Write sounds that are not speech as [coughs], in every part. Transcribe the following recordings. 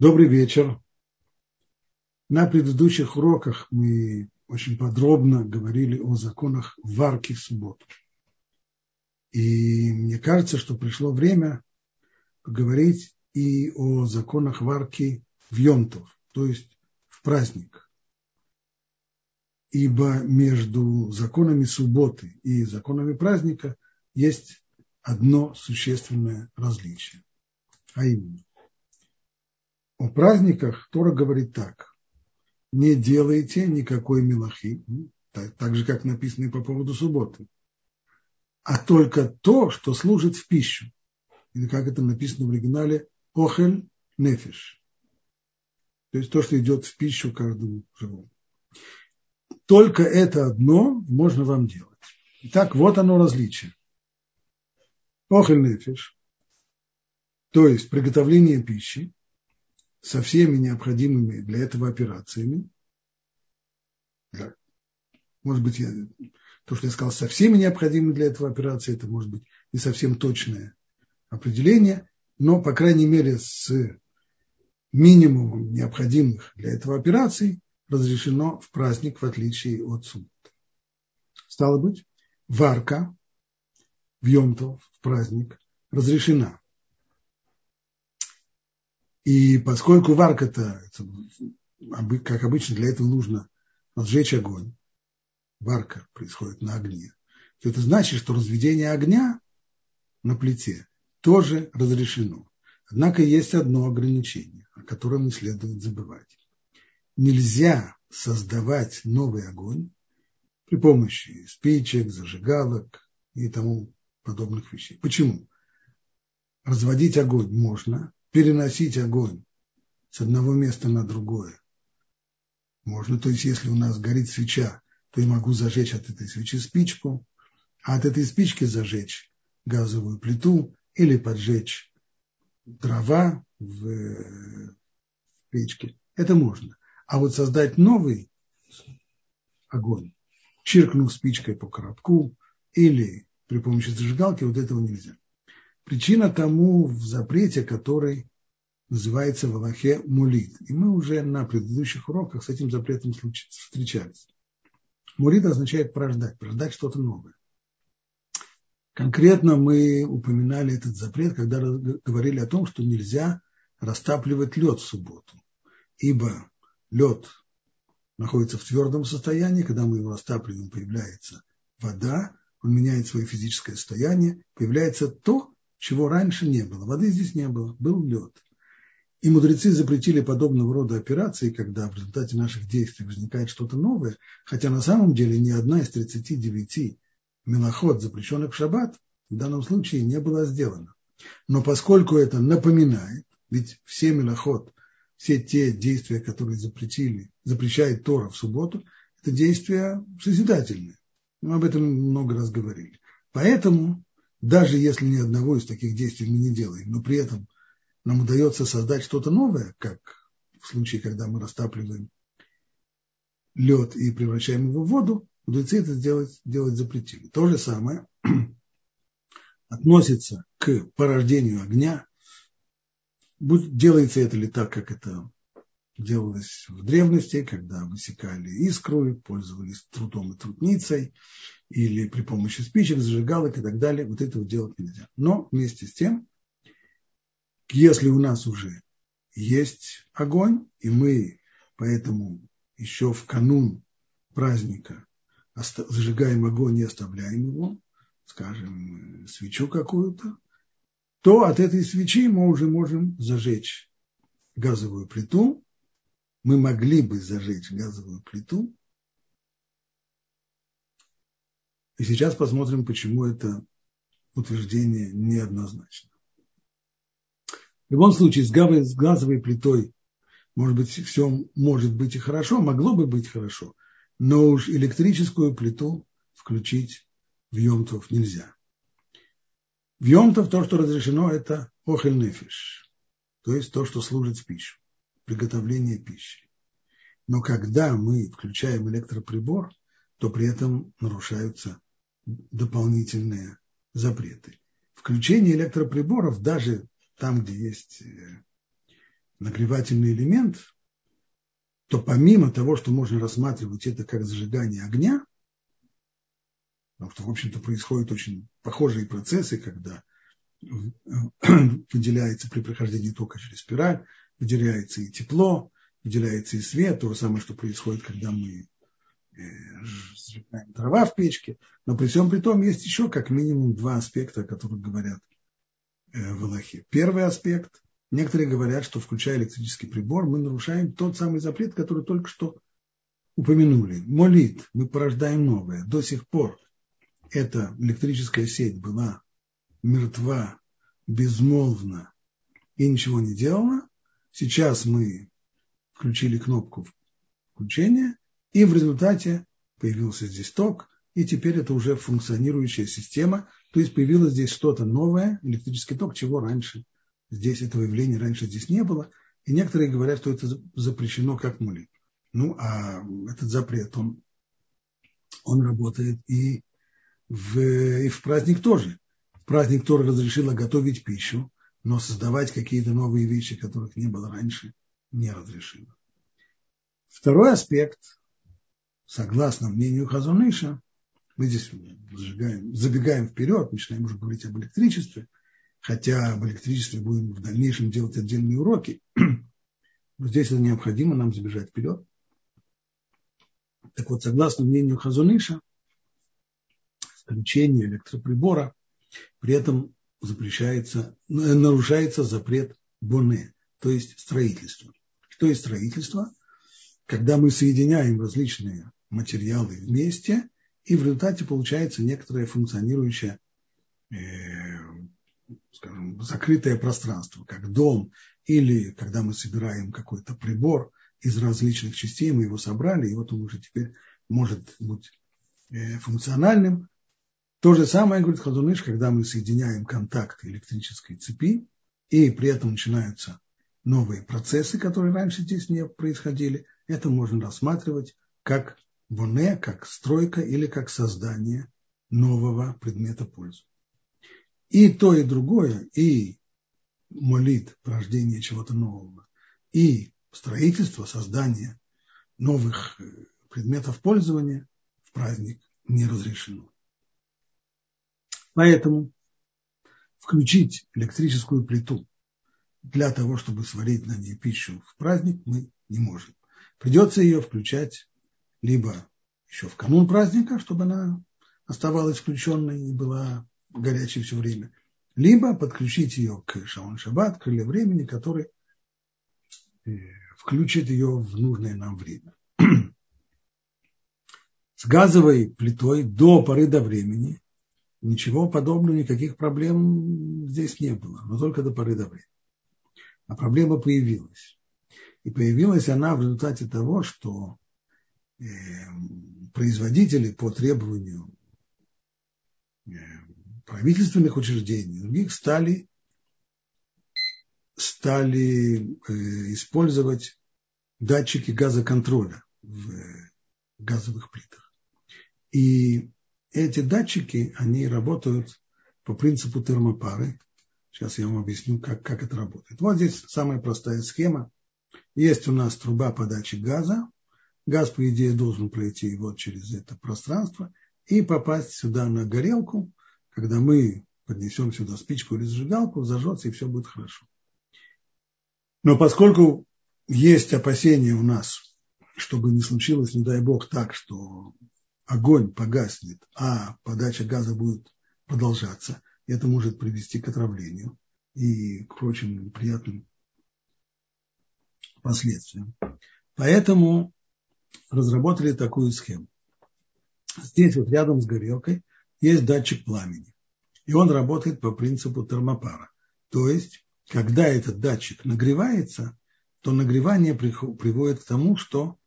Добрый вечер. На предыдущих уроках мы очень подробно говорили о законах варки в субботу. И мне кажется, что пришло время поговорить и о законах варки в Йонтов, то есть в праздник. Ибо между законами субботы и законами праздника есть одно существенное различие. А именно, о праздниках Тора говорит так. Не делайте никакой мелахи, так, так же, как написано и по поводу субботы, а только то, что служит в пищу. Или как это написано в оригинале, охель нефиш. То есть то, что идет в пищу каждому живому. Только это одно можно вам делать. Итак, вот оно различие. Охель нефиш, то есть приготовление пищи, со всеми необходимыми для этого операциями. Да. Может быть, я, то, что я сказал, со всеми необходимыми для этого операции, это может быть не совсем точное определение, но, по крайней мере, с минимумом необходимых для этого операций разрешено в праздник, в отличие от субботы. Стало быть, варка в Йомтов, в праздник, разрешена. И поскольку варка-то, как обычно, для этого нужно разжечь огонь, варка происходит на огне, то это значит, что разведение огня на плите тоже разрешено. Однако есть одно ограничение, о котором не следует забывать. Нельзя создавать новый огонь при помощи спичек, зажигалок и тому подобных вещей. Почему? Разводить огонь можно, переносить огонь с одного места на другое. Можно, то есть если у нас горит свеча, то я могу зажечь от этой свечи спичку, а от этой спички зажечь газовую плиту или поджечь дрова в печке. Это можно. А вот создать новый огонь, чиркнув спичкой по коробку или при помощи зажигалки, вот этого нельзя. Причина тому в запрете, который называется в Аллахе мулит. И мы уже на предыдущих уроках с этим запретом встречались. Мулит означает порождать, порождать что-то новое. Конкретно мы упоминали этот запрет, когда говорили о том, что нельзя растапливать лед в субботу. Ибо лед находится в твердом состоянии, когда мы его растапливаем, появляется вода, он меняет свое физическое состояние, появляется то, чего раньше не было. Воды здесь не было, был лед. И мудрецы запретили подобного рода операции, когда в результате наших действий возникает что-то новое, хотя на самом деле ни одна из 39 мелоход, запрещенных в шаббат, в данном случае не была сделана. Но поскольку это напоминает, ведь все мелоход, все те действия, которые запретили, запрещает Тора в субботу, это действия созидательные. Мы об этом много раз говорили. Поэтому даже если ни одного из таких действий мы не делаем, но при этом нам удается создать что-то новое, как в случае, когда мы растапливаем лед и превращаем его в воду, мудрецы это сделать, делать запретили. То же самое [clears throat] относится к порождению огня. Делается это ли так, как это делалось в древности, когда высекали искру, пользовались трудом и трудницей, или при помощи спичек, зажигалок и так далее, вот этого делать нельзя. Но вместе с тем, если у нас уже есть огонь, и мы поэтому еще в канун праздника зажигаем огонь и оставляем его, скажем, свечу какую-то, то от этой свечи мы уже можем зажечь газовую плиту. Мы могли бы зажечь газовую плиту, И сейчас посмотрим, почему это утверждение неоднозначно. В любом случае, с газовой, плитой, может быть, все может быть и хорошо, могло бы быть хорошо, но уж электрическую плиту включить в Йомтов нельзя. В Йомтов то, что разрешено, это охель нефиш, то есть то, что служит в пищу, приготовление пищи. Но когда мы включаем электроприбор, то при этом нарушаются дополнительные запреты. Включение электроприборов даже там, где есть э, нагревательный элемент, то помимо того, что можно рассматривать это как зажигание огня, потому что, в общем-то, происходят очень похожие процессы, когда [clears throat] выделяется при прохождении тока через спираль, выделяется и тепло, выделяется и свет, то же самое, что происходит, когда мы э, сжигаем дрова в печке. Но при всем при том есть еще как минимум два аспекта, о которых говорят э, в Аллахе. Первый аспект, некоторые говорят, что включая электрический прибор, мы нарушаем тот самый запрет, который только что упомянули. Молит, мы порождаем новое. До сих пор эта электрическая сеть была мертва, безмолвна и ничего не делала. Сейчас мы включили кнопку включения, и в результате появился здесь ток, и теперь это уже функционирующая система, то есть появилось здесь что-то новое, электрический ток, чего раньше здесь, этого явления раньше здесь не было, и некоторые говорят, что это запрещено как молитва. Ну, а этот запрет, он, он работает и в, и в праздник тоже. В праздник тоже разрешила готовить пищу, но создавать какие-то новые вещи, которых не было раньше, не разрешено. Второй аспект, согласно мнению Хазуныша, мы здесь зажигаем, забегаем вперед, начинаем уже говорить об электричестве, хотя об электричестве будем в дальнейшем делать отдельные уроки, но здесь это необходимо нам забежать вперед. Так вот, согласно мнению Хазуныша, включение электроприбора, при этом запрещается, нарушается запрет боне, то есть строительство. Что есть строительство? Когда мы соединяем различные материалы вместе, и в результате получается некоторое функционирующее, э, скажем, закрытое пространство, как дом, или когда мы собираем какой-то прибор из различных частей, мы его собрали, и вот он уже теперь может быть э, функциональным. То же самое, говорит Хазуныш, когда мы соединяем контакты электрической цепи, и при этом начинаются новые процессы, которые раньше здесь не происходили, это можно рассматривать как боне, как стройка или как создание нового предмета пользы. И то, и другое, и молит рождение чего-то нового, и строительство, создание новых предметов пользования в праздник не разрешено. Поэтому включить электрическую плиту для того, чтобы сварить на ней пищу в праздник, мы не можем. Придется ее включать либо еще в канун праздника, чтобы она оставалась включенной и была горячей все время, либо подключить ее к шаон шаббат, к крыле времени, который э, включит ее в нужное нам время. [clears throat] С газовой плитой до поры до времени ничего подобного, никаких проблем здесь не было, но только до поры до времени. А проблема появилась. И появилась она в результате того, что э, производители по требованию э, правительственных учреждений, других стали, стали э, использовать датчики газоконтроля в газовых плитах. И эти датчики, они работают по принципу термопары. Сейчас я вам объясню, как, как это работает. Вот здесь самая простая схема. Есть у нас труба подачи газа. Газ, по идее, должен пройти вот через это пространство и попасть сюда на горелку. Когда мы поднесем сюда спичку или зажигалку, зажжется и все будет хорошо. Но поскольку есть опасения у нас, чтобы не случилось, не дай бог, так, что огонь погаснет, а подача газа будет продолжаться, это может привести к отравлению и к прочим неприятным последствиям. Поэтому разработали такую схему. Здесь вот рядом с горелкой есть датчик пламени. И он работает по принципу термопара. То есть, когда этот датчик нагревается, то нагревание приводит к тому, что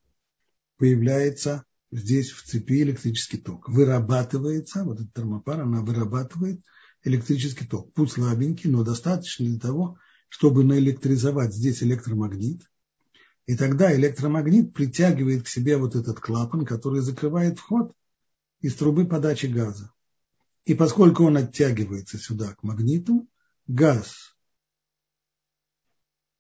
появляется здесь в цепи электрический ток. Вырабатывается, вот эта термопара, она вырабатывает электрический ток. Путь слабенький, но достаточно для того, чтобы наэлектризовать здесь электромагнит. И тогда электромагнит притягивает к себе вот этот клапан, который закрывает вход из трубы подачи газа. И поскольку он оттягивается сюда к магниту, газ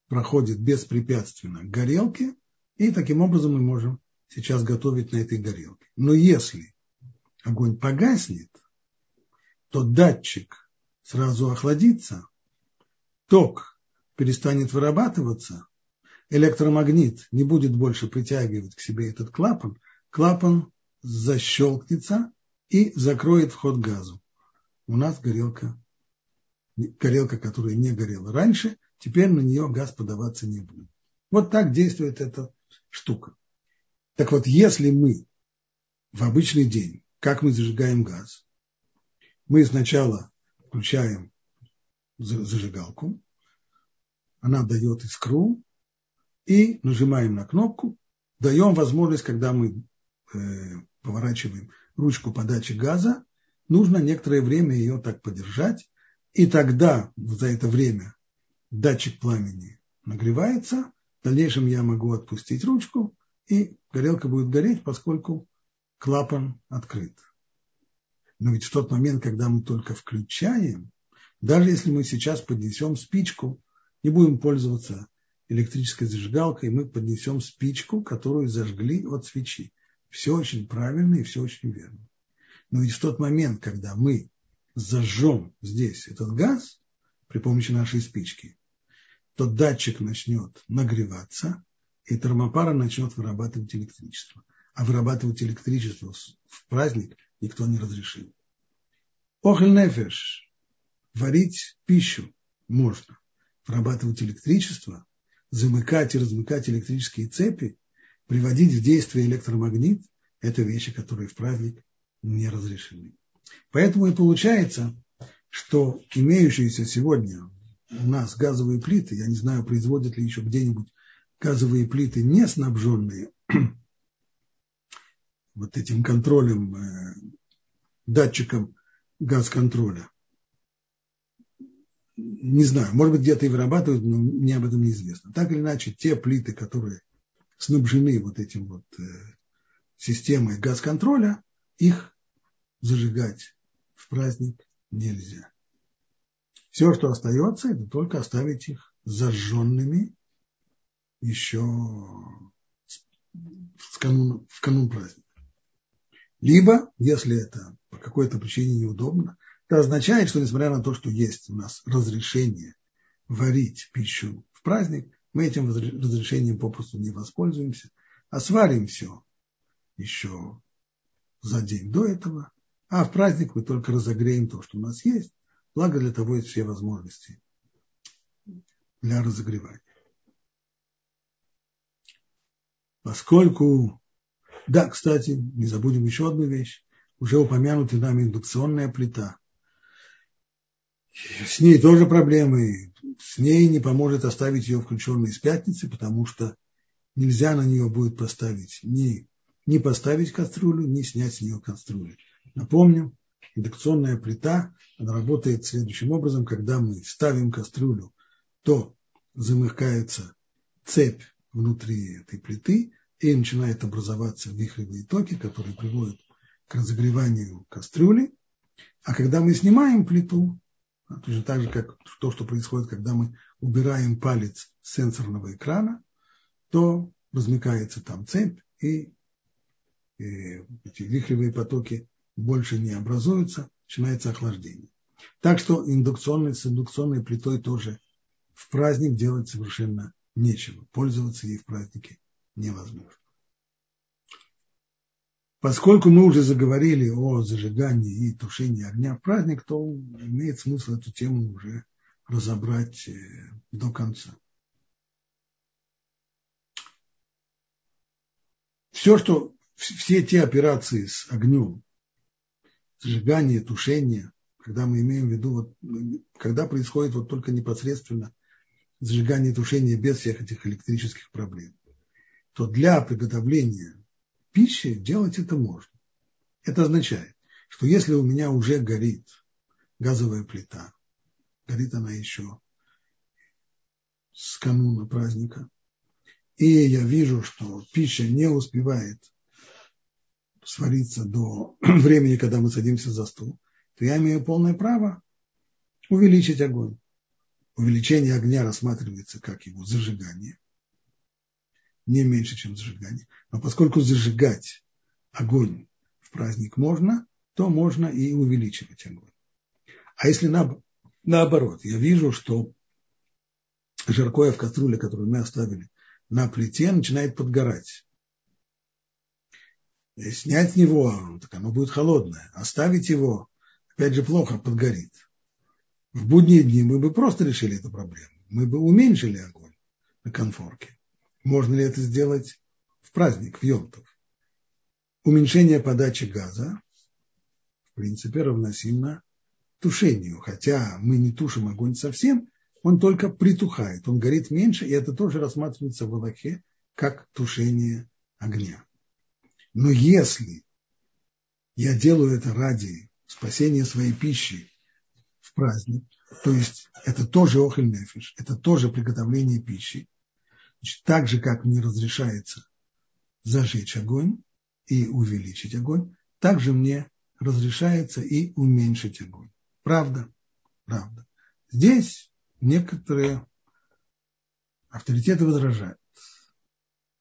проходит беспрепятственно к горелке, и таким образом мы можем сейчас готовить на этой горелке. Но если огонь погаснет, то датчик сразу охладится, ток перестанет вырабатываться, электромагнит не будет больше притягивать к себе этот клапан, клапан защелкнется и закроет вход газу. У нас горелка, горелка, которая не горела раньше, теперь на нее газ подаваться не будет. Вот так действует эта штука. Так вот, если мы в обычный день, как мы зажигаем газ, мы сначала включаем зажигалку, она дает искру, и нажимаем на кнопку, даем возможность, когда мы э, поворачиваем ручку подачи газа, нужно некоторое время ее так подержать, и тогда за это время датчик пламени нагревается, в дальнейшем я могу отпустить ручку, и горелка будет гореть, поскольку клапан открыт. Но ведь в тот момент, когда мы только включаем, даже если мы сейчас поднесем спичку, не будем пользоваться электрической зажигалкой, мы поднесем спичку, которую зажгли от свечи. Все очень правильно и все очень верно. Но ведь в тот момент, когда мы зажжем здесь этот газ при помощи нашей спички, то датчик начнет нагреваться, и термопара начнет вырабатывать электричество. А вырабатывать электричество в праздник никто не разрешил. Охель нефеш. Варить пищу можно. Вырабатывать электричество замыкать и размыкать электрические цепи, приводить в действие электромагнит – это вещи, которые в праздник не разрешены. Поэтому и получается, что имеющиеся сегодня у нас газовые плиты, я не знаю, производят ли еще где-нибудь газовые плиты, не снабженные [clears throat] вот этим контролем, э, датчиком газ-контроля, не знаю, может быть, где-то и вырабатывают, но мне об этом неизвестно. Так или иначе, те плиты, которые снабжены вот этим вот э, системой газ-контроля, их зажигать в праздник нельзя. Все, что остается, это только оставить их зажженными еще в канун, в канун праздника. Либо, если это по какой-то причине неудобно, это означает, что несмотря на то, что есть у нас разрешение варить пищу в праздник, мы этим разрешением попросту не воспользуемся, а сварим все еще за день до этого, а в праздник мы только разогреем то, что у нас есть, благо для того есть все возможности для разогревания. Поскольку, да, кстати, не забудем еще одну вещь, уже упомянутая нами индукционная плита – с ней тоже проблемы. С ней не поможет оставить ее включенной с пятницы, потому что нельзя на нее будет поставить ни, ни поставить кастрюлю, ни снять с нее кастрюлю. Напомним, индукционная плита, она работает следующим образом, когда мы ставим кастрюлю, то замыкается цепь внутри этой плиты, и начинает образоваться вихревые токи, которые приводят к разогреванию кастрюли. А когда мы снимаем плиту, Точно так же, как то, что происходит, когда мы убираем палец с сенсорного экрана, то размыкается там цепь, и, и эти вихревые потоки больше не образуются, начинается охлаждение. Так что индукционной, с индукционной плитой тоже в праздник делать совершенно нечего. Пользоваться ей в празднике невозможно. Поскольку мы уже заговорили о зажигании и тушении огня в праздник, то имеет смысл эту тему уже разобрать э, до конца. Все, что, все те операции с огнем, зажигание, тушение, когда мы имеем в виду, вот, когда происходит вот только непосредственно зажигание и тушение без всех этих электрических проблем, то для приготовления пищи делать это можно. Это означает, что если у меня уже горит газовая плита, горит она еще с кануна праздника, и я вижу, что пища не успевает свариться до [clears throat] времени, когда мы садимся за стол, то я имею полное право увеличить огонь. Увеличение огня рассматривается как его зажигание, не меньше, чем зажигание. Но поскольку зажигать огонь в праздник можно, то можно и увеличивать огонь. А если на, наоборот, я вижу, что жаркое в кастрюле, которую мы оставили на плите, начинает подгорать. И снять с него, так оно будет холодное. Оставить его, опять же, плохо, подгорит. В будние дни мы бы просто решили эту проблему. Мы бы уменьшили огонь на конфорке. Можно ли это сделать в праздник, в Йонтов? Уменьшение подачи газа, в принципе, равносильно тушению. Хотя мы не тушим огонь совсем, он только притухает, он горит меньше, и это тоже рассматривается в Аллахе как тушение огня. Но если я делаю это ради спасения своей пищи праздник, то есть это тоже охель нефиш, это тоже приготовление пищи, значит, так же, как мне разрешается зажечь огонь и увеличить огонь, также мне разрешается и уменьшить огонь. Правда? Правда. Здесь некоторые авторитеты возражают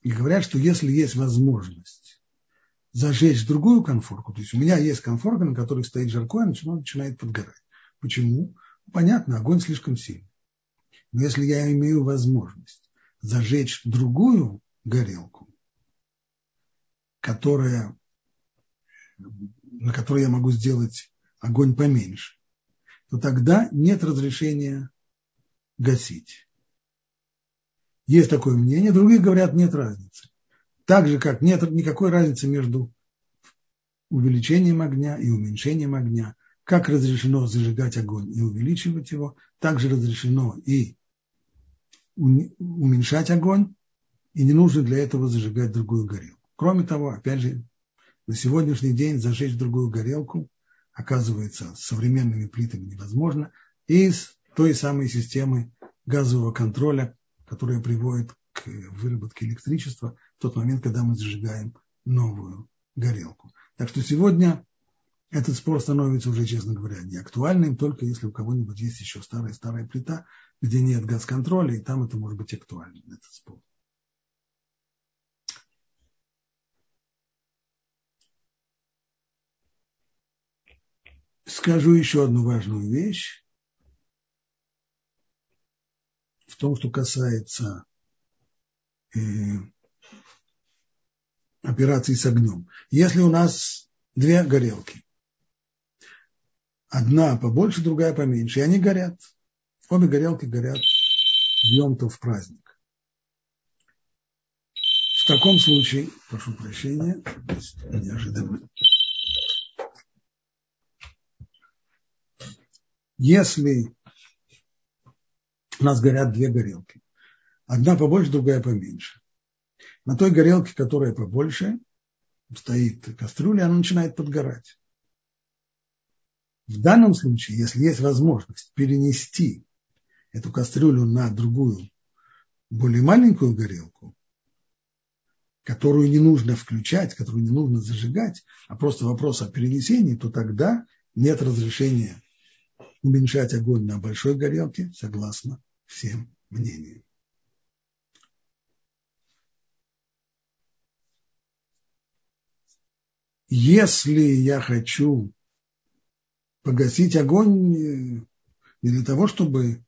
и говорят, что если есть возможность зажечь другую конфорку, то есть у меня есть конфорка, на которой стоит жаркое, он начинает подгорать. Почему? Понятно, огонь слишком сильный. Но если я имею возможность зажечь другую горелку, которая, на которой я могу сделать огонь поменьше, то тогда нет разрешения гасить. Есть такое мнение, другие говорят, нет разницы. Так же, как нет никакой разницы между увеличением огня и уменьшением огня. Как разрешено зажигать огонь и увеличивать его, так же разрешено и уменьшать огонь, и не нужно для этого зажигать другую горелку. Кроме того, опять же, на сегодняшний день зажечь другую горелку оказывается современными плитами невозможно, и с той самой системы газового контроля, которая приводит к выработке электричества в тот момент, когда мы зажигаем новую горелку. Так что сегодня этот спор становится уже, честно говоря, не актуальным, только если у кого-нибудь есть еще старая-старая плита, где нет газ-контроля, и там это может быть актуальным, этот спор. Скажу еще одну важную вещь. том, что касается э, операции с огнем. Если у нас две горелки, одна побольше, другая поменьше, и они горят, обе горелки горят днем-то в праздник. В таком случае, прошу прощения, неожиданно. Если у нас горят две горелки. Одна побольше, другая поменьше. На той горелке, которая побольше, стоит кастрюля, она начинает подгорать. В данном случае, если есть возможность перенести эту кастрюлю на другую, более маленькую горелку, которую не нужно включать, которую не нужно зажигать, а просто вопрос о перенесении, то тогда нет разрешения уменьшать огонь на большой горелке, согласно всем мнениям. Если я хочу погасить огонь не для того, чтобы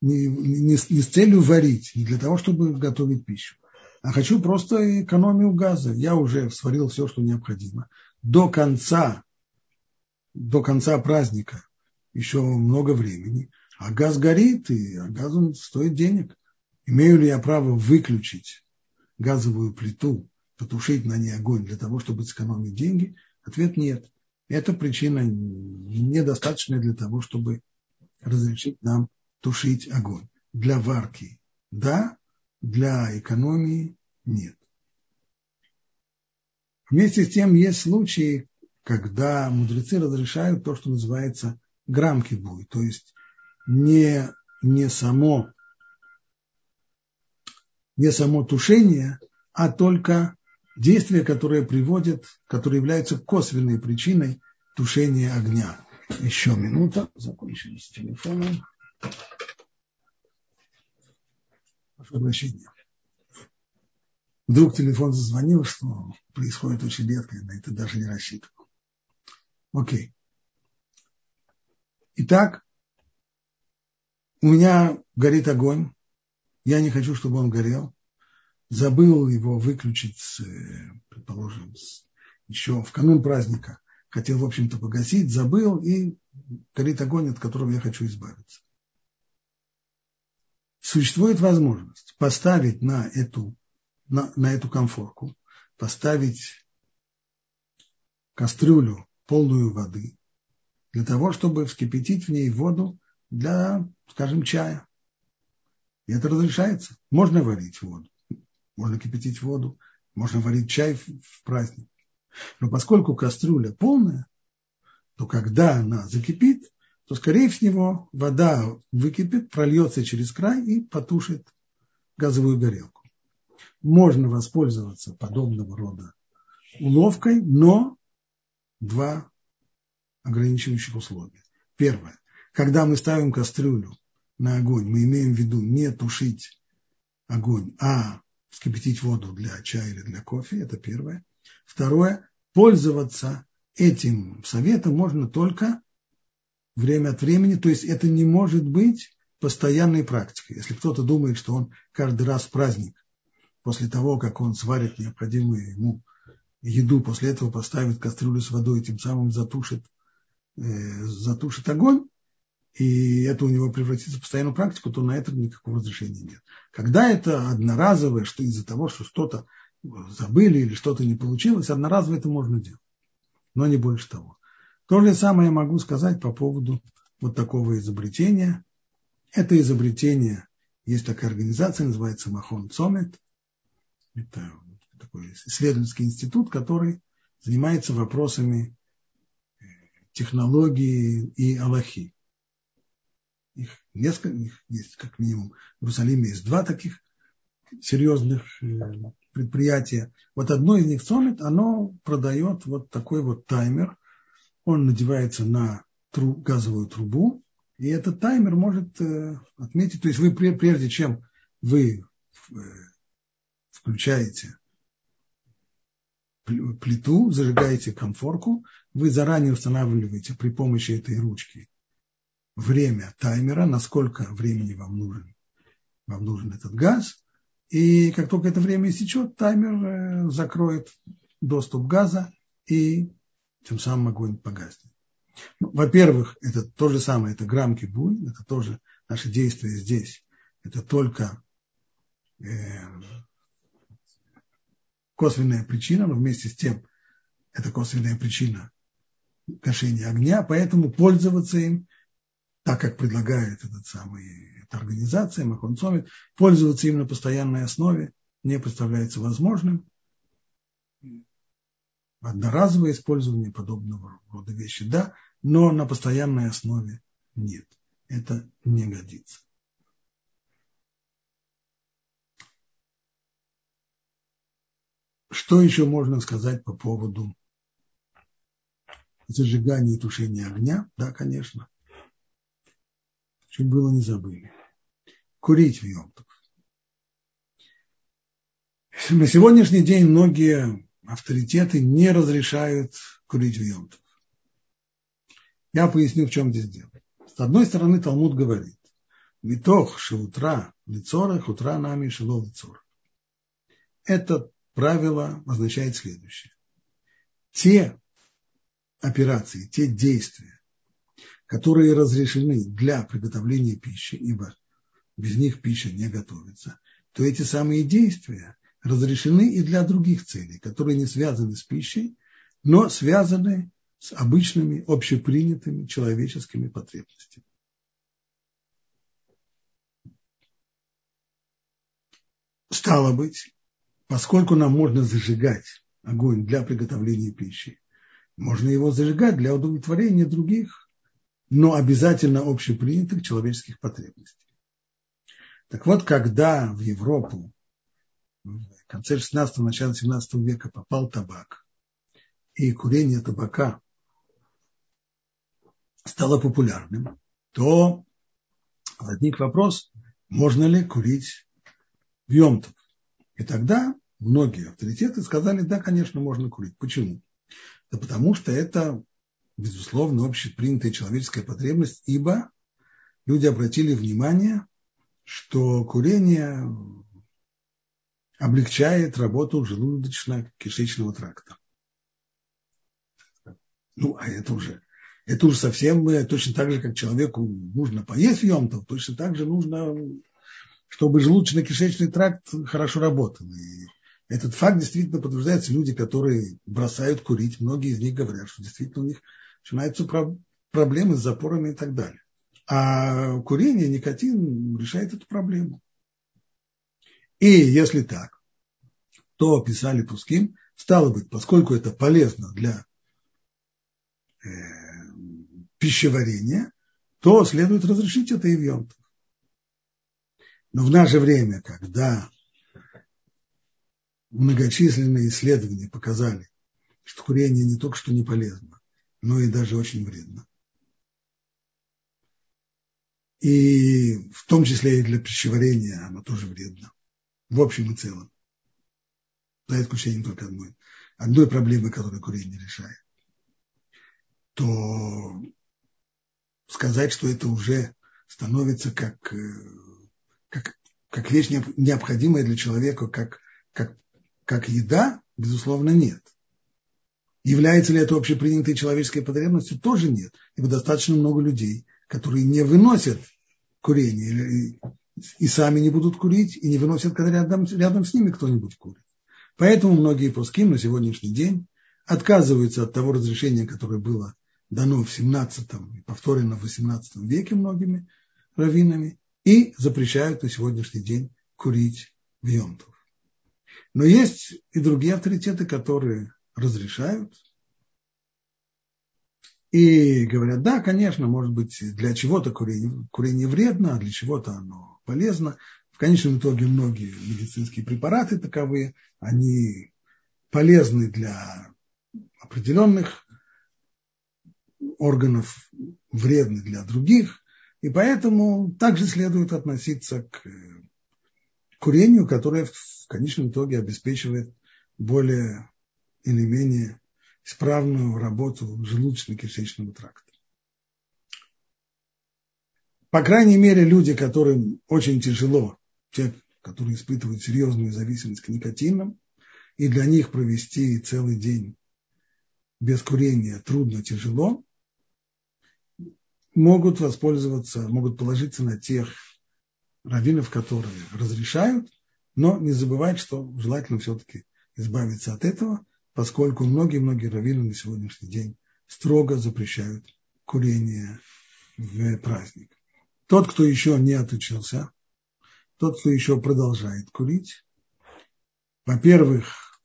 не, не, не с целью варить, не для того, чтобы готовить пищу, а хочу просто экономию газа. Я уже сварил все, что необходимо. До конца, до конца праздника еще много времени. А газ горит, и а газ он стоит денег. Имею ли я право выключить газовую плиту, потушить на ней огонь для того, чтобы сэкономить деньги? Ответ нет. Это причина недостаточная для того, чтобы разрешить нам тушить огонь. Для варки – да, для экономии – нет. Вместе с тем есть случаи, когда мудрецы разрешают то, что называется грамки буй, то есть не, не, само, не само тушение, а только действие, которое приводит, которое является косвенной причиной тушения огня. Еще минута, закончили с телефоном. Прошу прощения. Вдруг телефон зазвонил, что происходит очень редко, на это даже не рассчитывал. Окей. Итак, у меня горит огонь. Я не хочу, чтобы он горел. Забыл его выключить, предположим, еще в канун праздника. Хотел, в общем-то, погасить, забыл, и горит огонь, от которого я хочу избавиться. Существует возможность поставить на эту, на, на эту конфорку, поставить кастрюлю полную воды, для того, чтобы вскипятить в ней воду для, скажем, чая. И это разрешается. Можно варить воду, можно кипятить воду, можно варить чай в, праздник. Но поскольку кастрюля полная, то когда она закипит, то, скорее всего, вода выкипит, прольется через край и потушит газовую горелку. Можно воспользоваться подобного рода уловкой, но два ограничивающих условия. Первое. Когда мы ставим кастрюлю на огонь, мы имеем в виду не тушить огонь, а вскипятить воду для чая или для кофе. Это первое. Второе. Пользоваться этим советом можно только время от времени. То есть это не может быть постоянной практикой. Если кто-то думает, что он каждый раз в праздник, после того, как он сварит необходимую ему еду, после этого поставит кастрюлю с водой и тем самым затушит Э, затушит огонь, и это у него превратится в постоянную практику, то на это никакого разрешения нет. Когда это одноразовое, что из-за того, что что-то забыли или что-то не получилось, одноразово это можно делать, но не больше того. То же самое я могу сказать по поводу вот такого изобретения. Это изобретение, есть такая организация, называется Махон Цомет. Это такой исследовательский институт, который занимается вопросами технологии и Аллахи. Их несколько, их есть как минимум в Иерусалиме есть два таких серьезных э, предприятия. Вот одно из них Сомит, оно продает вот такой вот таймер. Он надевается на тру, газовую трубу, и этот таймер может э, отметить, то есть вы прежде чем вы э, включаете плиту, зажигаете конфорку, вы заранее устанавливаете при помощи этой ручки время таймера, насколько времени вам нужен, вам нужен этот газ. И как только это время истечет, таймер э, закроет доступ газа и тем самым огонь погаснет. Ну, во-первых, это то же самое, это грамм кибуль, это тоже наше действие здесь. Это только э, косвенная причина, но вместе с тем это косвенная причина гашения огня, поэтому пользоваться им, так как предлагает этот самый, эта организация Махон Цомит, пользоваться им на постоянной основе не представляется возможным. Одноразовое использование подобного рода вещи, да, но на постоянной основе нет. Это не годится. Что еще можно сказать по поводу зажигания и тушения огня? Да, конечно. Чуть было не забыли. Курить в Йомтов. На сегодняшний день многие авторитеты не разрешают курить в Йомтов. Я поясню, в чем здесь дело. С одной стороны, Талмуд говорит, Митох шеутра лицора, хутра нами шело лицор. Это правило означает следующее. Те операции, те действия, которые разрешены для приготовления пищи, ибо без них пища не готовится, то эти самые действия разрешены и для других целей, которые не связаны с пищей, но связаны с обычными общепринятыми человеческими потребностями. Стало быть, поскольку нам можно зажигать огонь для приготовления пищи, можно его зажигать для удовлетворения других, но обязательно общепринятых человеческих потребностей. Так вот, когда в Европу в конце 16-го, начале 17 века попал табак, и курение табака стало популярным, то возник вопрос, можно ли курить в Йомтов. И тогда многие авторитеты сказали, да, конечно, можно курить. Почему? Да потому что это, безусловно, общепринятая человеческая потребность, ибо люди обратили внимание, что курение облегчает работу желудочно-кишечного тракта. Ну, а это уже, это уже совсем э, точно так же, как человеку нужно поесть в точно так же нужно, чтобы желудочно-кишечный тракт хорошо работал. И этот факт действительно подтверждается люди, которые бросают курить. Многие из них говорят, что действительно у них начинаются проблемы с запорами и так далее. А курение, никотин решает эту проблему. И если так, то писали Пуским, стало быть, поскольку это полезно для э, пищеварения, то следует разрешить это и в Йонтов. Но в наше время, когда многочисленные исследования показали, что курение не только что не полезно, но и даже очень вредно. И в том числе и для пищеварения оно тоже вредно. В общем и целом. За исключением только одной. Одной проблемы, которую курение решает. То сказать, что это уже становится как, э, как, как вещь необходимая для человека, как, как как еда, безусловно, нет. Является ли это общепринятой человеческой потребностью? Тоже нет. Ибо достаточно много людей, которые не выносят курение и сами не будут курить, и не выносят, когда рядом, рядом с ними кто-нибудь курит. Поэтому многие пуским на сегодняшний день отказываются от того разрешения, которое было дано в 17 и повторено в 18 веке многими раввинами, и запрещают на сегодняшний день курить в Йонту. Но есть и другие авторитеты, которые разрешают. И говорят, да, конечно, может быть, для чего-то курение, курение вредно, а для чего-то оно полезно. В конечном итоге многие медицинские препараты таковые, они полезны для определенных органов, вредны для других. И поэтому также следует относиться к курению, которое в конечном итоге обеспечивает более или менее исправную работу желудочно-кишечного тракта. По крайней мере, люди, которым очень тяжело, те, которые испытывают серьезную зависимость к никотинам, и для них провести целый день без курения трудно, тяжело, могут воспользоваться, могут положиться на тех раввинов, которые разрешают, но не забывать, что желательно все-таки избавиться от этого, поскольку многие-многие раввины на сегодняшний день строго запрещают курение в праздник. Тот, кто еще не отучился, тот, кто еще продолжает курить, во-первых,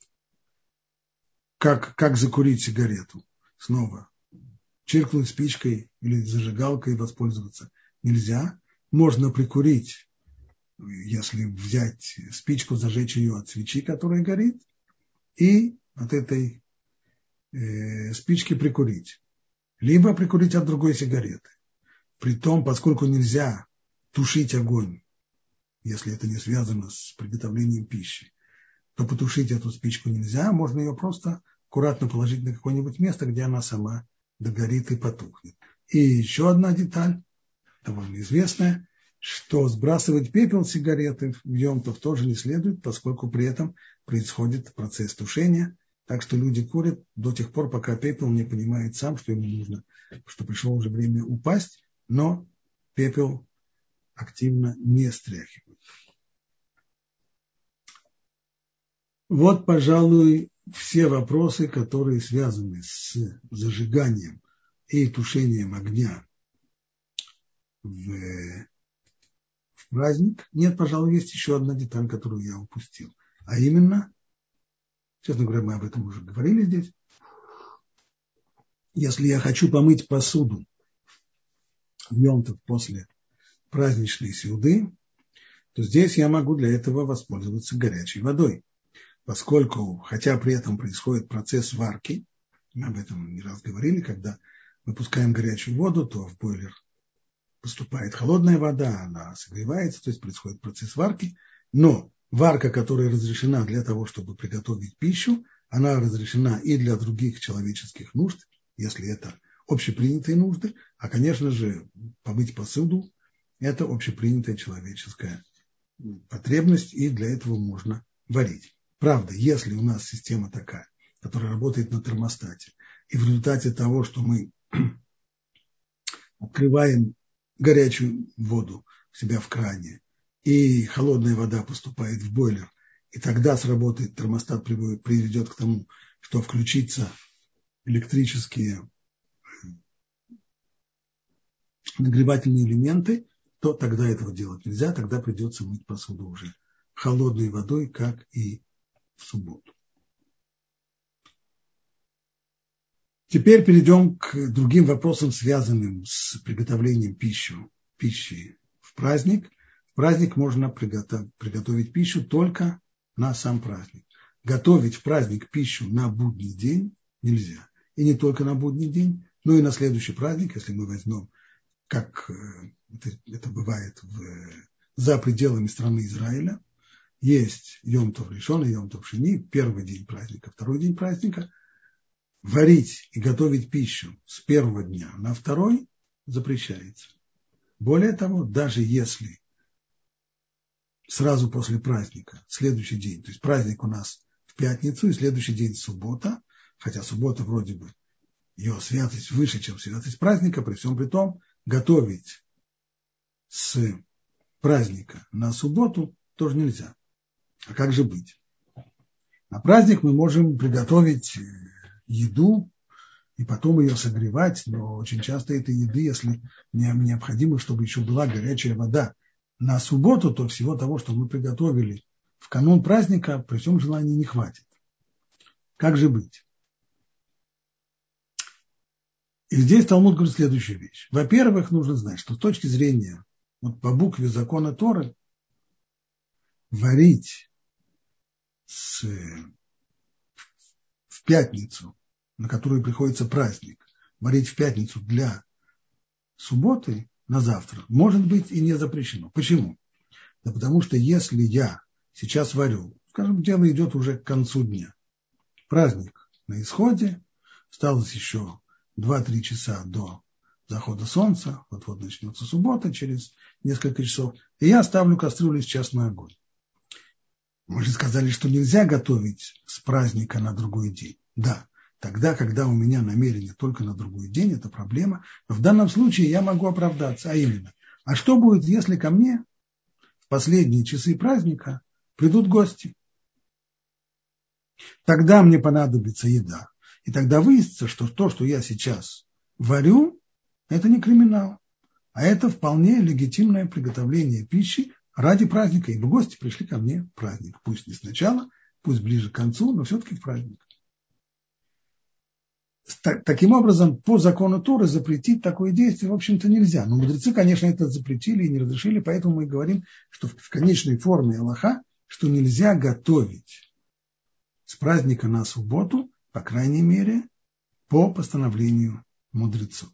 как, как закурить сигарету? Снова, чиркнуть спичкой или зажигалкой воспользоваться нельзя. Можно прикурить если взять спичку, зажечь ее от свечи, которая горит, и от этой э, спички прикурить. Либо прикурить от другой сигареты. Притом, поскольку нельзя тушить огонь, если это не связано с приготовлением пищи, то потушить эту спичку нельзя, можно ее просто аккуратно положить на какое-нибудь место, где она сама догорит и потухнет. И еще одна деталь, довольно известная, что сбрасывать пепел сигареты в Йомтов тоже не следует, поскольку при этом происходит процесс тушения. Так что люди курят до тех пор, пока пепел не понимает сам, что ему нужно, что пришло уже время упасть, но пепел активно не стряхивают. Вот, пожалуй, все вопросы, которые связаны с зажиганием и тушением огня в праздник. Нет, пожалуй, есть еще одна деталь, которую я упустил. А именно, честно говоря, мы об этом уже говорили здесь. Если я хочу помыть посуду в Йонтов после праздничной сюды, то здесь я могу для этого воспользоваться горячей водой. Поскольку, хотя при этом происходит процесс варки, мы об этом не раз говорили, когда выпускаем горячую воду, то в бойлер поступает холодная вода, она согревается, то есть происходит процесс варки, но варка, которая разрешена для того, чтобы приготовить пищу, она разрешена и для других человеческих нужд, если это общепринятые нужды, а, конечно же, помыть посуду – это общепринятая человеческая потребность, и для этого можно варить. Правда, если у нас система такая, которая работает на термостате, и в результате того, что мы [clears throat] открываем горячую воду у себя в кране, и холодная вода поступает в бойлер, и тогда сработает термостат, приведет к тому, что включится электрические нагревательные элементы, то тогда этого делать нельзя, тогда придется мыть посуду уже холодной водой, как и в субботу. Теперь перейдем к другим вопросам, связанным с приготовлением пищи, пищи в праздник. Праздник можно приготовить, приготовить пищу только на сам праздник. Готовить в праздник пищу на будний день нельзя. И не только на будний день, но и на следующий праздник, если мы возьмем, как э, это, это бывает в, за пределами страны Израиля, есть Йомтов решен и Йомтов шини, первый день праздника, второй день праздника – варить и готовить пищу с первого дня на второй запрещается. Более того, даже если сразу после праздника, следующий день, то есть праздник у нас в пятницу и следующий день суббота, хотя суббота вроде бы ее святость выше, чем святость праздника, при всем при том, готовить с праздника на субботу тоже нельзя. А как же быть? На праздник мы можем приготовить еду и потом ее согревать, но очень часто этой еды, если необходимо, чтобы еще была горячая вода на субботу, то всего того, что мы приготовили в канун праздника, при всем желании не хватит. Как же быть? И здесь Талмуд говорит следующую вещь. Во-первых, нужно знать, что с точки зрения, вот по букве закона Торы, варить с пятницу, на которую приходится праздник, варить в пятницу для субботы на завтра, может быть и не запрещено. Почему? Да потому что если я сейчас варю, скажем, дело идет уже к концу дня, праздник на исходе, осталось еще 2-3 часа до захода солнца, вот-вот начнется суббота через несколько часов, и я ставлю кастрюлю сейчас на огонь. Мы же сказали, что нельзя готовить с праздника на другой день. Да, тогда, когда у меня намерение только на другой день, это проблема. Но в данном случае я могу оправдаться, а именно, а что будет, если ко мне в последние часы праздника придут гости? Тогда мне понадобится еда. И тогда выяснится, что то, что я сейчас варю, это не криминал, а это вполне легитимное приготовление пищи ради праздника, ибо гости пришли ко мне в праздник. Пусть не сначала, пусть ближе к концу, но все-таки в праздник. Таким образом, по закону Торы запретить такое действие, в общем-то, нельзя. Но мудрецы, конечно, это запретили и не разрешили, поэтому мы говорим, что в конечной форме Аллаха, что нельзя готовить с праздника на субботу, по крайней мере, по постановлению мудрецов.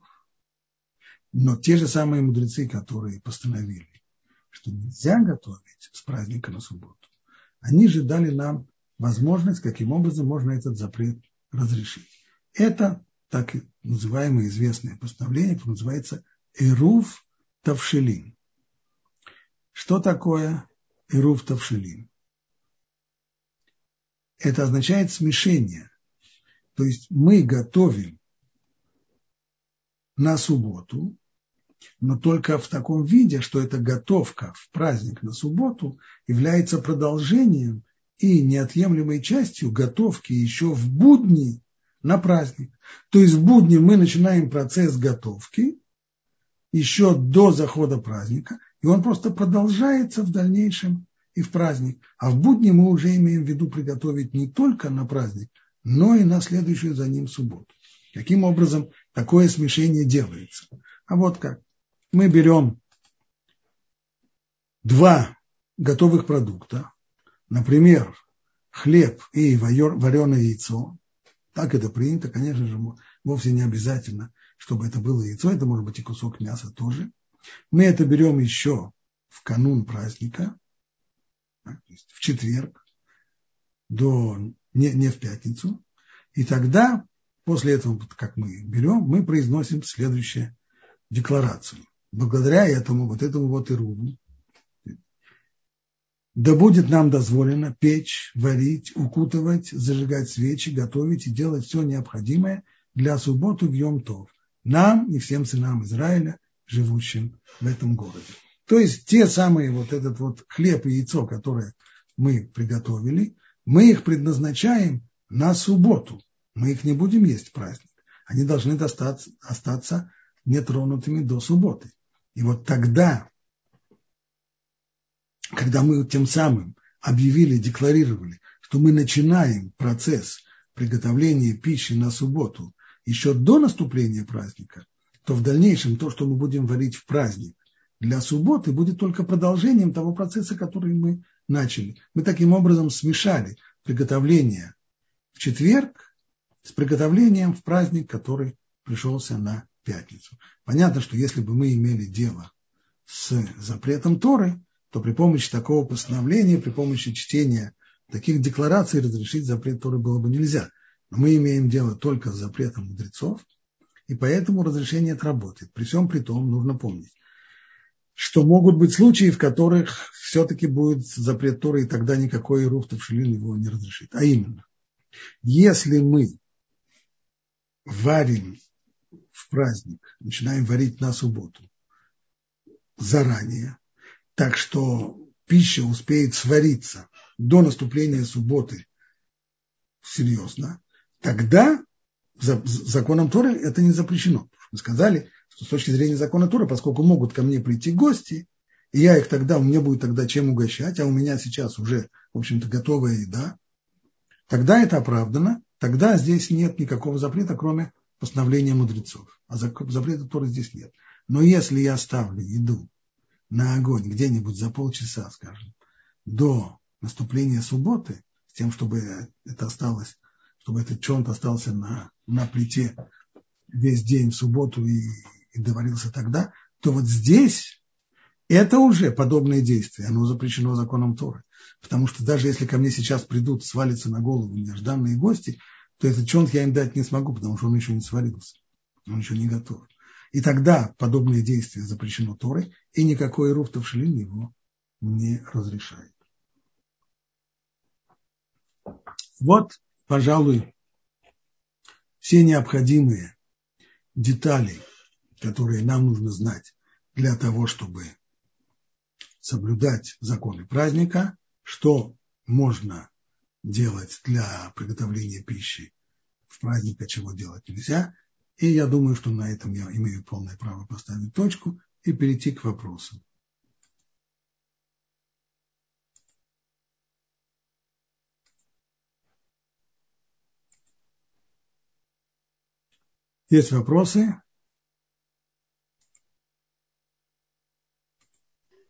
Но те же самые мудрецы, которые постановили, что нельзя готовить с праздника на субботу, они же дали нам возможность, каким образом можно этот запрет разрешить. Это так называемое известное постановление, которое называется Эруф Тавшилин. Что такое Эруф Тавшилин? Это означает смешение. То есть мы готовим на субботу но только в таком виде, что эта готовка в праздник на субботу является продолжением и неотъемлемой частью готовки еще в будни на праздник. То есть в будни мы начинаем процесс готовки еще до захода праздника, и он просто продолжается в дальнейшем и в праздник. А в будни мы уже имеем в виду приготовить не только на праздник, но и на следующую за ним субботу. Каким образом такое смешение делается? А вот как мы берем два готовых продукта, например, хлеб и вареное яйцо, так это принято, конечно же, вовсе не обязательно, чтобы это было яйцо, это может быть и кусок мяса тоже. Мы это берем еще в канун праздника, то есть в четверг, до, не, не в пятницу. И тогда, после этого, как мы берем, мы произносим следующую декларацию. Благодаря этому, вот этому вот Ируву, да будет нам дозволено печь, варить, укутывать, зажигать свечи, готовить и делать все необходимое для субботу в Йом-Тов. Нам и всем сынам Израиля, живущим в этом городе. То есть те самые вот этот вот хлеб и яйцо, которые мы приготовили, мы их предназначаем на субботу. Мы их не будем есть в праздник. Они должны достаться, остаться нетронутыми до субботы. И вот тогда когда мы тем самым объявили, декларировали, что мы начинаем процесс приготовления пищи на субботу еще до наступления праздника, то в дальнейшем то, что мы будем варить в праздник для субботы, будет только продолжением того процесса, который мы начали. Мы таким образом смешали приготовление в четверг с приготовлением в праздник, который пришелся на пятницу. Понятно, что если бы мы имели дело с запретом Торы, то при помощи такого постановления, при помощи чтения таких деклараций разрешить запрет Торы было бы нельзя. Но мы имеем дело только с запретом мудрецов, и поэтому разрешение это работает. При всем при том нужно помнить, что могут быть случаи, в которых все-таки будет запрет Торы, и тогда никакой Руф Тавшилин его не разрешит. А именно, если мы варим в праздник, начинаем варить на субботу заранее, так что пища успеет свариться до наступления субботы серьезно, тогда законом Торы это не запрещено. Мы сказали, что с точки зрения закона Торы, поскольку могут ко мне прийти гости, и я их тогда, у меня будет тогда чем угощать, а у меня сейчас уже, в общем-то, готовая еда, тогда это оправдано, тогда здесь нет никакого запрета, кроме постановления мудрецов. А запрета Торы здесь нет. Но если я ставлю еду на огонь где-нибудь за полчаса, скажем, до наступления субботы, с тем, чтобы это осталось, чтобы этот чонт остался на, на плите весь день в субботу и, и доварился тогда, то вот здесь это уже подобное действие, оно запрещено законом Торы. Потому что даже если ко мне сейчас придут свалиться на голову нежданные гости, то этот чонт я им дать не смогу, потому что он еще не сварился, он еще не готов. И тогда подобное действие запрещено Торой, и никакой руф тавшилин его не разрешает. Вот, пожалуй, все необходимые детали, которые нам нужно знать для того, чтобы соблюдать законы праздника, что можно делать для приготовления пищи в праздник, а чего делать нельзя, и я думаю, что на этом я имею полное право поставить точку и перейти к вопросам. Есть вопросы?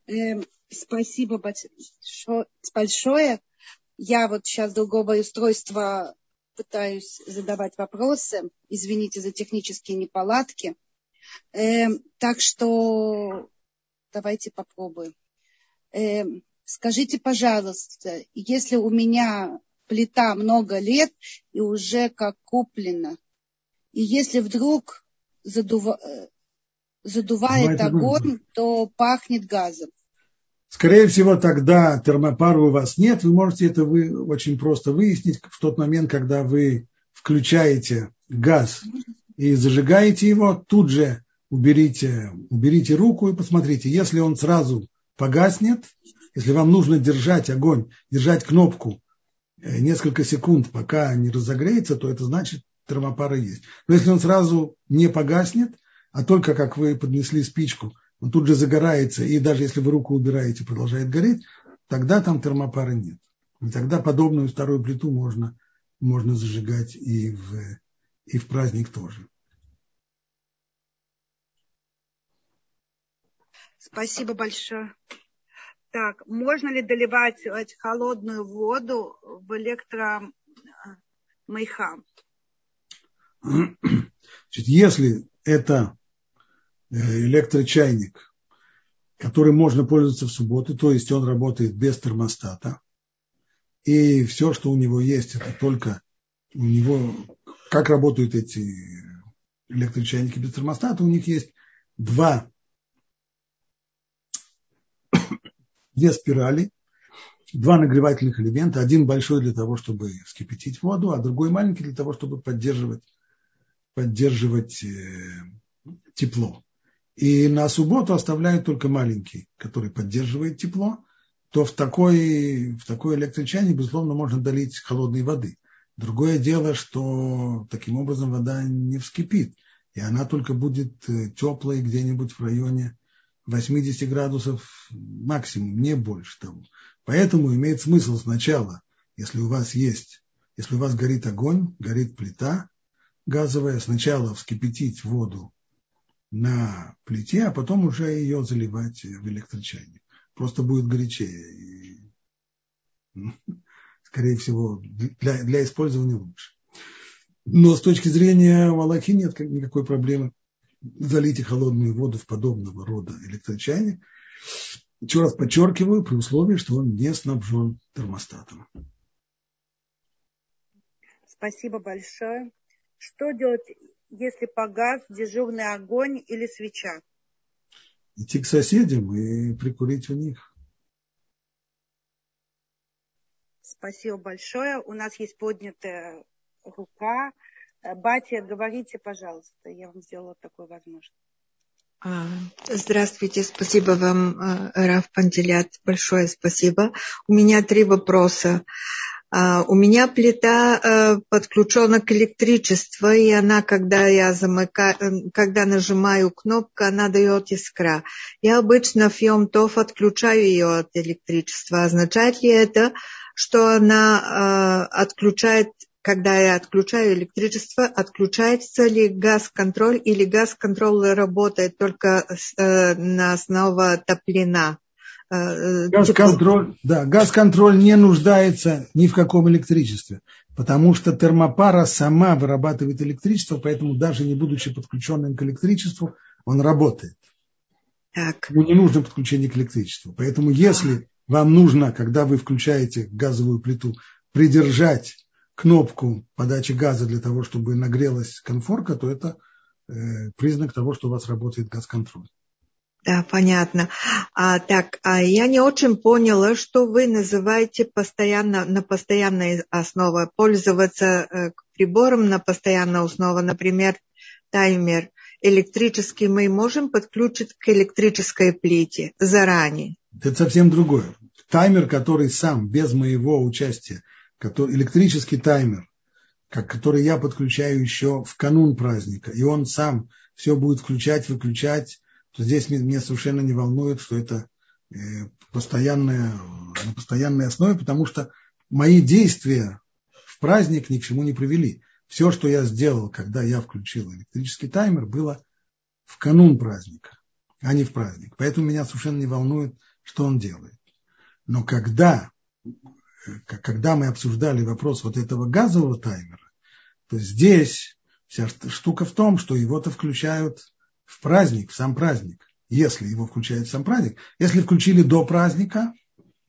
Эм, спасибо большое. Я вот сейчас другого устройства пытаюсь задавать вопросы. Извините за технические неполадки. Э, так что давайте попробуем. Э, скажите, пожалуйста, если у меня плита много лет и уже как куплена, и если вдруг задува... Э, задувает огонь, то пахнет газом. Скорее всего, тогда термопары у вас нет. Вы можете это вы, очень просто выяснить в тот момент, когда вы включаете газ и зажигаете его, тут же уберите, уберите руку и посмотрите, если он сразу погаснет, если вам нужно держать огонь, держать кнопку э, несколько секунд, пока не разогреется, то это значит термопара есть. Но если он сразу не погаснет, а только как вы поднесли спичку, он тут же загорается, и даже если вы руку убираете, продолжает гореть, тогда там термопары нет. И тогда подобную вторую плиту можно, можно зажигать и в, и в праздник тоже. Спасибо большое. Так, можно ли доливать холодную воду в электромейха? Значит, если это Э, электрочайник, который можно пользоваться в субботу, то есть он работает без термостата, и все, что у него есть, это только у него, как работают эти электрочайники без термостата, у них есть два, [coughs] две спирали, два нагревательных элемента, один большой для того, чтобы вскипятить воду, а другой маленький для того, чтобы поддерживать, поддерживать э, тепло. И на субботу оставляют только маленький, который поддерживает тепло, то в такой, в такой электрочайник, безусловно, можно долить холодной воды. Другое дело, что таким образом вода не вскипит, и она только будет э, теплой где-нибудь в районе 80 градусов максимум, не больше того. Поэтому имеет смысл сначала, если у вас есть, если у вас горит огонь, горит плита газовая, сначала вскипятить воду на плите, а потом уже ее заливать в электрочайник. Просто будет горячее. И, [laughs] скорее всего, для, для использования лучше. Но с точки зрения Малахи нет никакой проблемы залить холодную воду в подобного рода электрочайник. Еще раз подчеркиваю, при условии, что он не снабжен термостатом. Спасибо большое. Что делать, если погас дежурный огонь или свеча? Идти к соседям и прикурить у них. Спасибо большое. У нас есть поднятая рука. Батя, говорите, пожалуйста. Я вам сделала такую возможность. А, здравствуйте, спасибо вам, э, Раф Пантелят, большое спасибо. У меня три вопроса. А, у меня плита э, подключена к электричеству, и она, когда я замыкаю, э, когда нажимаю кнопку, она дает искра. Я обычно в Йом-Тов отключаю ее от электричества. Означает ли это, что она отключает когда я отключаю электричество, отключается ли газ-контроль или газ-контроль работает только э, на основе топлина? Э, газ-контроль, да, газ-контроль не нуждается ни в каком электричестве, потому что термопара сама вырабатывает электричество, поэтому даже не будучи подключенным к электричеству, он работает. Так. Ему не нужно подключение к электричеству. Поэтому если вам нужно, когда вы включаете газовую плиту, придержать кнопку подачи газа для того, чтобы нагрелась конфорка, то это э, признак того, что у вас работает газ-контроль. Да, понятно. А, так, а я не очень поняла, что вы называете постоянно, на постоянной основе, пользоваться э, прибором на постоянной основе, например, таймер электрический мы можем подключить к электрической плите заранее. Это совсем другое. Таймер, который сам, без моего участия, который, электрический таймер, как, который я подключаю еще в канун праздника, и он сам все будет включать, выключать, то здесь меня совершенно не волнует, что это э, постоянная, на постоянной основе, потому что мои действия в праздник ни к чему не привели. Все, что я сделал, когда я включил электрический таймер, было в канун праздника, а не в праздник. Поэтому меня совершенно не волнует, что он делает. Но когда когда мы обсуждали вопрос вот этого газового таймера, то здесь вся штука в том, что его-то включают в праздник, в сам праздник. Если его включают в сам праздник. Если включили до праздника,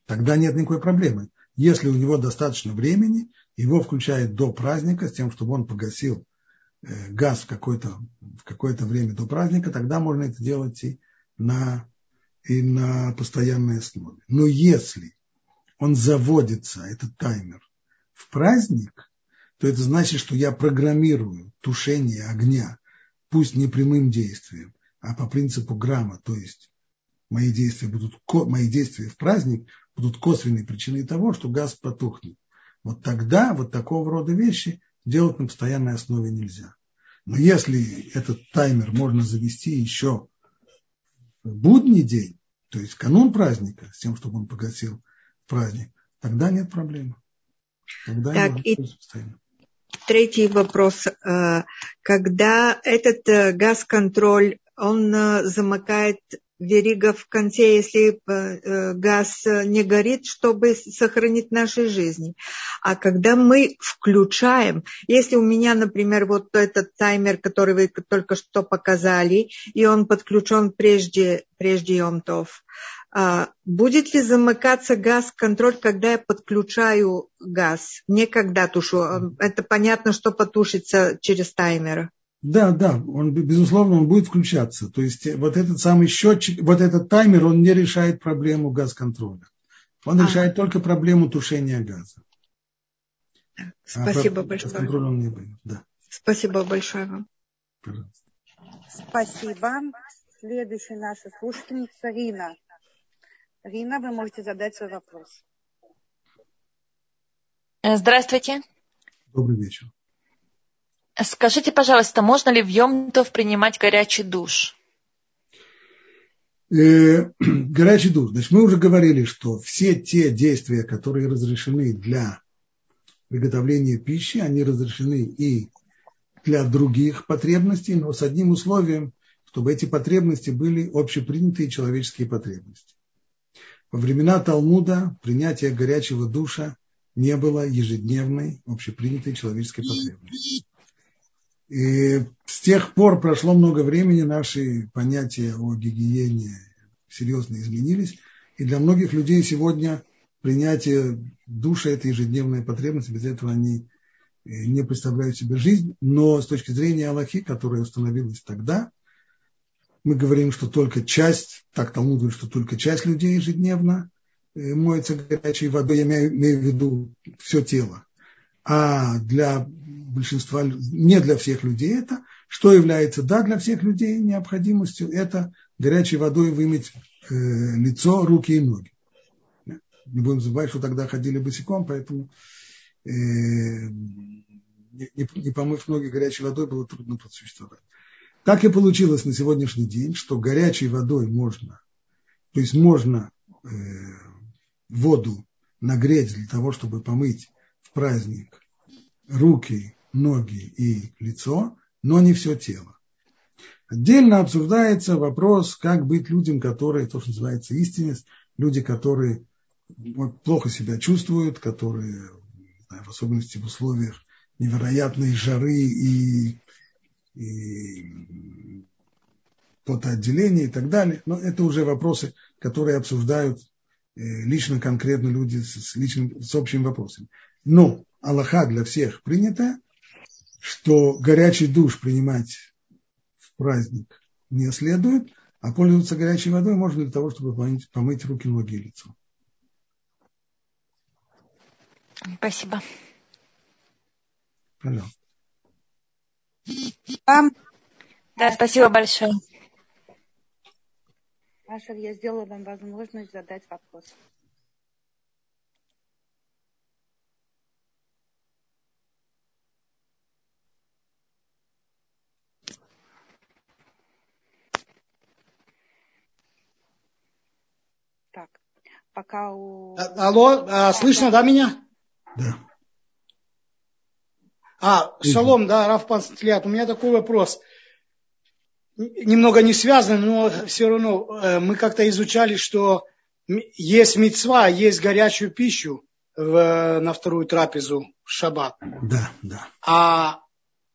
тогда нет никакой проблемы. Если у него достаточно времени, его включают до праздника, с тем, чтобы он погасил э, газ в какое-то, в какое-то время до праздника, тогда можно это делать и на, и на постоянной основе. Но если он заводится, этот таймер, в праздник, то это значит, что я программирую тушение огня, пусть не прямым действием, а по принципу грамма, то есть мои действия, будут, мои действия в праздник будут косвенной причиной того, что газ потухнет. Вот тогда вот такого рода вещи делать на постоянной основе нельзя. Но если этот таймер можно завести еще в будний день, то есть канун праздника, с тем, чтобы он погасил праздник, тогда нет проблемы. Тогда так, и третий вопрос. Э, когда этот э, газ-контроль, он э, замыкает верига в конце, если газ не горит, чтобы сохранить наши жизни. А когда мы включаем, если у меня, например, вот этот таймер, который вы только что показали, и он подключен прежде, прежде Йомтов, будет ли замыкаться газ контроль, когда я подключаю газ? Не когда тушу. Это понятно, что потушится через таймер. Да, да, он, безусловно, он будет включаться. То есть э, вот этот самый счетчик, вот этот таймер, он не решает проблему газ-контроля. Он а. решает только проблему тушения газа. Спасибо а большое. Контролем не будет. Да. Спасибо большое вам. Пожалуйста. Спасибо. Следующая наша слушательница Рина. Рина, вы можете задать свой вопрос. Э, здравствуйте. Добрый вечер. Скажите, пожалуйста, можно ли в Йомтов принимать горячий душ? Э, [clears throat] горячий душ. Значит, мы уже говорили, что все те действия, которые разрешены для приготовления пищи, они разрешены и для других потребностей, но с одним условием, чтобы эти потребности были общепринятые человеческие потребности. Во времена Талмуда принятие горячего душа не было ежедневной общепринятой человеческой потребностью. И с тех пор прошло много времени, наши понятия о гигиене серьезно изменились. И для многих людей сегодня принятие душа – это ежедневная потребность, без этого они э, не представляют себе жизнь. Но с точки зрения Аллахи, которая установилась тогда – мы говорим, что только часть, так Талмуд говорит, что только часть людей ежедневно э, моется горячей водой, я имею, в виду все тело. А для большинства, не для всех людей это, что является, да, для всех людей необходимостью, это горячей водой вымыть э, лицо, руки и ноги. Не будем забывать, что тогда ходили босиком, поэтому э, не, не помыв ноги горячей водой было трудно просуществовать. Так и получилось на сегодняшний день, что горячей водой можно, то есть можно э, воду нагреть для того, чтобы помыть в праздник руки, ноги и лицо, но не все тело. Отдельно обсуждается вопрос, как быть людям, которые, то, что называется истинность, люди, которые плохо себя чувствуют, которые, знаю, в особенности в условиях невероятной жары и и потоотделение и так далее. Но это уже вопросы, которые обсуждают э, лично конкретно люди с, личным, с общими вопросами. Но Аллаха для всех принято, что горячий душ принимать в праздник не следует, а пользоваться горячей водой можно для того, чтобы помыть, помыть руки, ноги и лицо. Спасибо. Пожалуйста. Вам. Да, спасибо большое. Ашер, я сделала вам возможность задать вопрос. Так, пока у... А, алло, а, слышно, да, меня? Да. А, шалом, да, Раф Панцлиат, у меня такой вопрос. Немного не связан, но все равно э, мы как-то изучали, что есть мецва, есть горячую пищу в, на вторую трапезу в шаббат. Да, да. А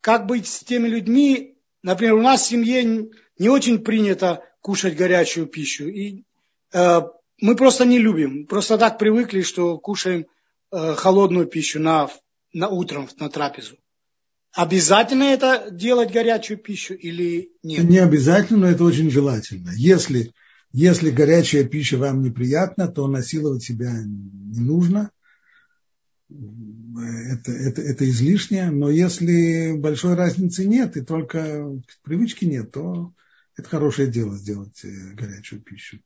как быть с теми людьми, например, у нас в семье не очень принято кушать горячую пищу. И э, мы просто не любим. Просто так привыкли, что кушаем э, холодную пищу на на утром на трапезу. Обязательно это делать горячую пищу или нет? Не обязательно, но это очень желательно. Если, если горячая пища вам неприятна, то насиловать себя не нужно. Это, это, это излишнее, но если большой разницы нет и только привычки нет, то это хорошее дело сделать э, горячую пищу.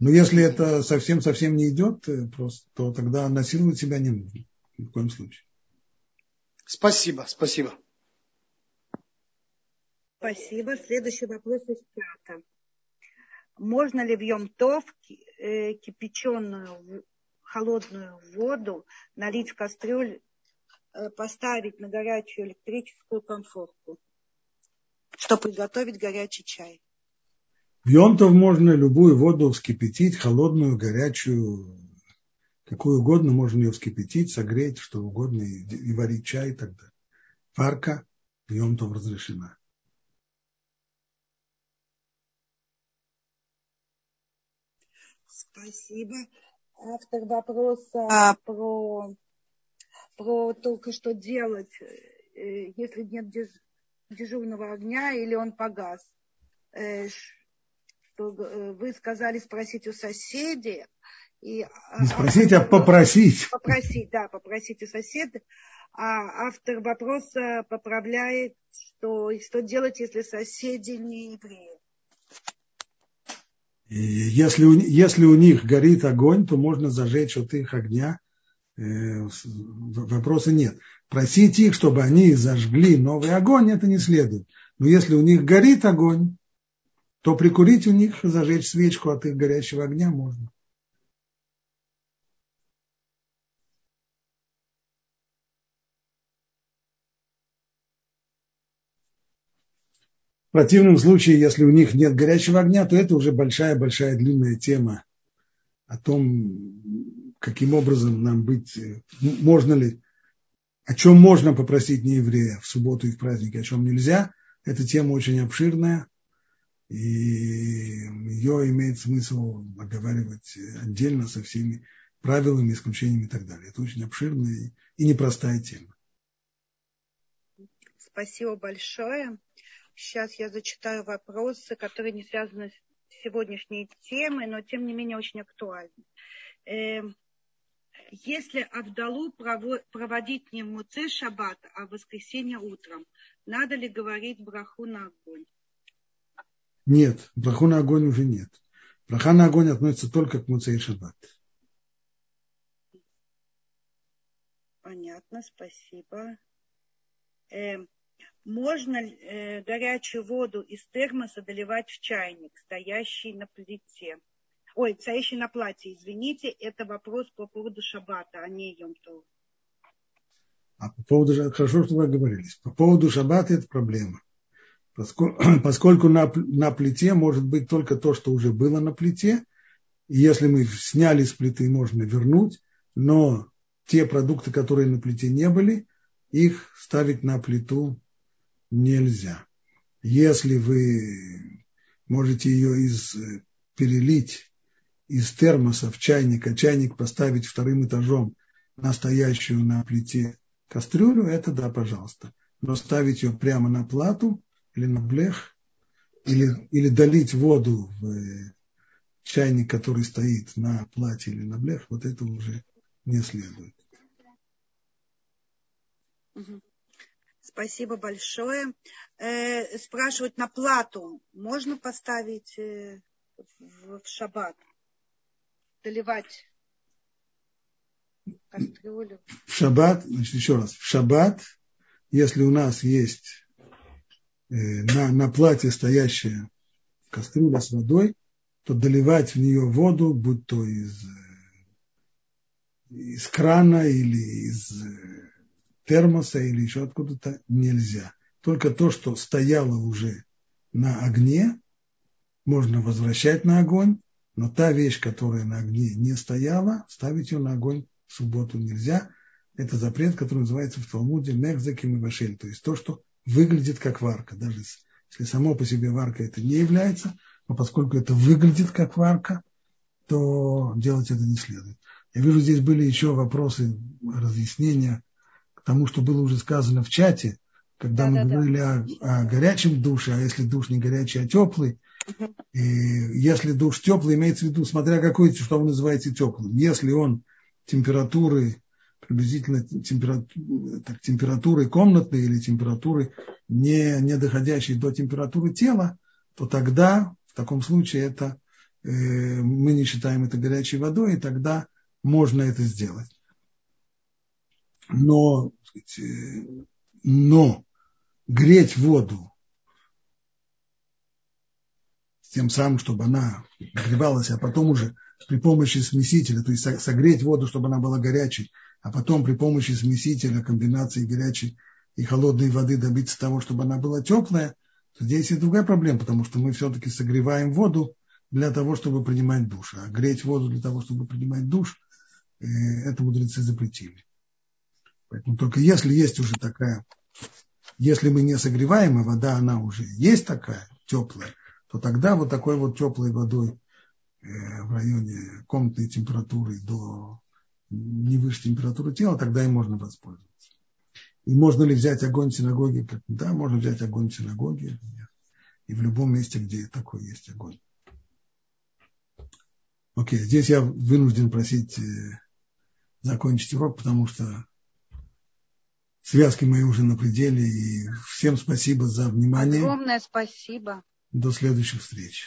Но если это совсем-совсем не идет, э, просто, то тогда насиловать себя не нужно ни в коем случае. Спасибо, спасибо. Спасибо. Следующий вопрос из чата. Можно ли в Йом-Тов э, кипяченую холодную воду налить в кастрюль, э, поставить на горячую электрическую конфорку, чтобы приготовить горячий чай? В Йонтов можно любую воду вскипятить, холодную, горячую, какую угодно, можно ее вскипятить, согреть, что угодно, и, и варить чай и так далее. Варка в Йонтов разрешена. Спасибо. Автор вопроса а. про, про только что делать, э, если нет дежурного огня или он погас. Э, что э, вы сказали спросить у соседей. И, а, Не спросить, а попросить. Попросить, да, попросить у соседа. А автор вопроса поправляет, что, что делать, если соседи не евреи. Если у, если у них горит огонь, то можно зажечь от их огня. Э, вопроса нет. Просить их, чтобы они зажгли новый огонь, это не следует. Но если у них горит огонь, то прикурить у них, зажечь свечку от их горящего огня можно. В противном случае, если у них нет горячего огня, то это уже большая-большая длинная тема о том, каким образом нам быть, можно ли, о чем можно попросить нееврея в субботу и в праздники, о чем нельзя. Эта тема очень обширная, и ее имеет смысл оговаривать отдельно со всеми правилами, исключениями и так далее. Это очень обширная и непростая тема. Спасибо большое. Сейчас я зачитаю вопросы, которые не связаны с сегодняшней темой, но тем не менее очень актуальны. Эм, если Авдалу проводить не в Муце Шаббат, а в воскресенье утром, надо ли говорить браху на огонь? Нет, браху на огонь уже нет. Браха на огонь относится только к Муце и Шаббат. Понятно, спасибо. Эм, можно э, горячую воду из термоса доливать в чайник, стоящий на плите. Ой, стоящий на платье, извините, это вопрос по поводу шаббата, а не Йом-Тов. А по поводу, хорошо, что вы оговорились. По поводу шаббата это проблема. Поскольку, [clears throat] поскольку на, на плите может быть только то, что уже было на плите, и если мы сняли с плиты, можно вернуть, но те продукты, которые на плите не были, их ставить на плиту нельзя. Если вы можете ее из, перелить из термоса в чайник, а чайник поставить вторым этажом настоящую на плите кастрюлю, это да, пожалуйста. Но ставить ее прямо на плату или на блех, или, или долить воду в чайник, который стоит на плате или на блех, вот это уже не следует. Угу. Спасибо большое. Э, спрашивают на плату. Можно поставить э, в, в шаббат? Доливать кастрюлю? В шаббат, значит, еще раз, в шаббат, если у нас есть э, на, на плате стоящая кастрюля с водой, то доливать в нее воду, будь то из, э, из крана или из э, термоса или еще откуда-то нельзя. Только то, что стояло уже на огне, можно возвращать на огонь, но та вещь, которая на огне не стояла, ставить ее на огонь в субботу нельзя. Это запрет, который называется в Талмуде мехзаким и вашель, то есть то, что выглядит как варка. Даже если само по себе варка это не является, но поскольку это выглядит как варка, то делать это не следует. Я вижу, здесь были еще вопросы, разъяснения тому, что было уже сказано в чате, когда да, мы да, говорили да. О, о горячем душе, а если душ не горячий, а теплый, угу. и если душ теплый, имеется в виду, смотря какой, что вы называете теплым. Если он температуры, приблизительно температуры, так, температуры комнатной или температуры, не, не доходящей до температуры тела, то тогда, в таком случае, это э, мы не считаем это горячей водой, и тогда можно это сделать но, сказать, но греть воду тем самым, чтобы она нагревалась, а потом уже при помощи смесителя, то есть согреть воду, чтобы она была горячей, а потом при помощи смесителя, комбинации горячей и холодной воды добиться того, чтобы она была теплая, Здесь и другая проблема, потому что мы все-таки согреваем воду для того, чтобы принимать душ. А греть воду для того, чтобы принимать душ, э, это мудрецы запретили. Поэтому только если есть уже такая, если мы не согреваем, и вода, она уже есть такая, теплая, то тогда вот такой вот теплой водой э, в районе комнатной температуры до не выше температуры тела, тогда и можно воспользоваться. И можно ли взять огонь в синагоге? Да, можно взять огонь в синагоге. И в любом месте, где такой есть огонь. Окей, здесь я вынужден просить э, закончить урок, потому что связки мои уже на пределе. И всем спасибо за внимание. Огромное спасибо. До следующих встреч.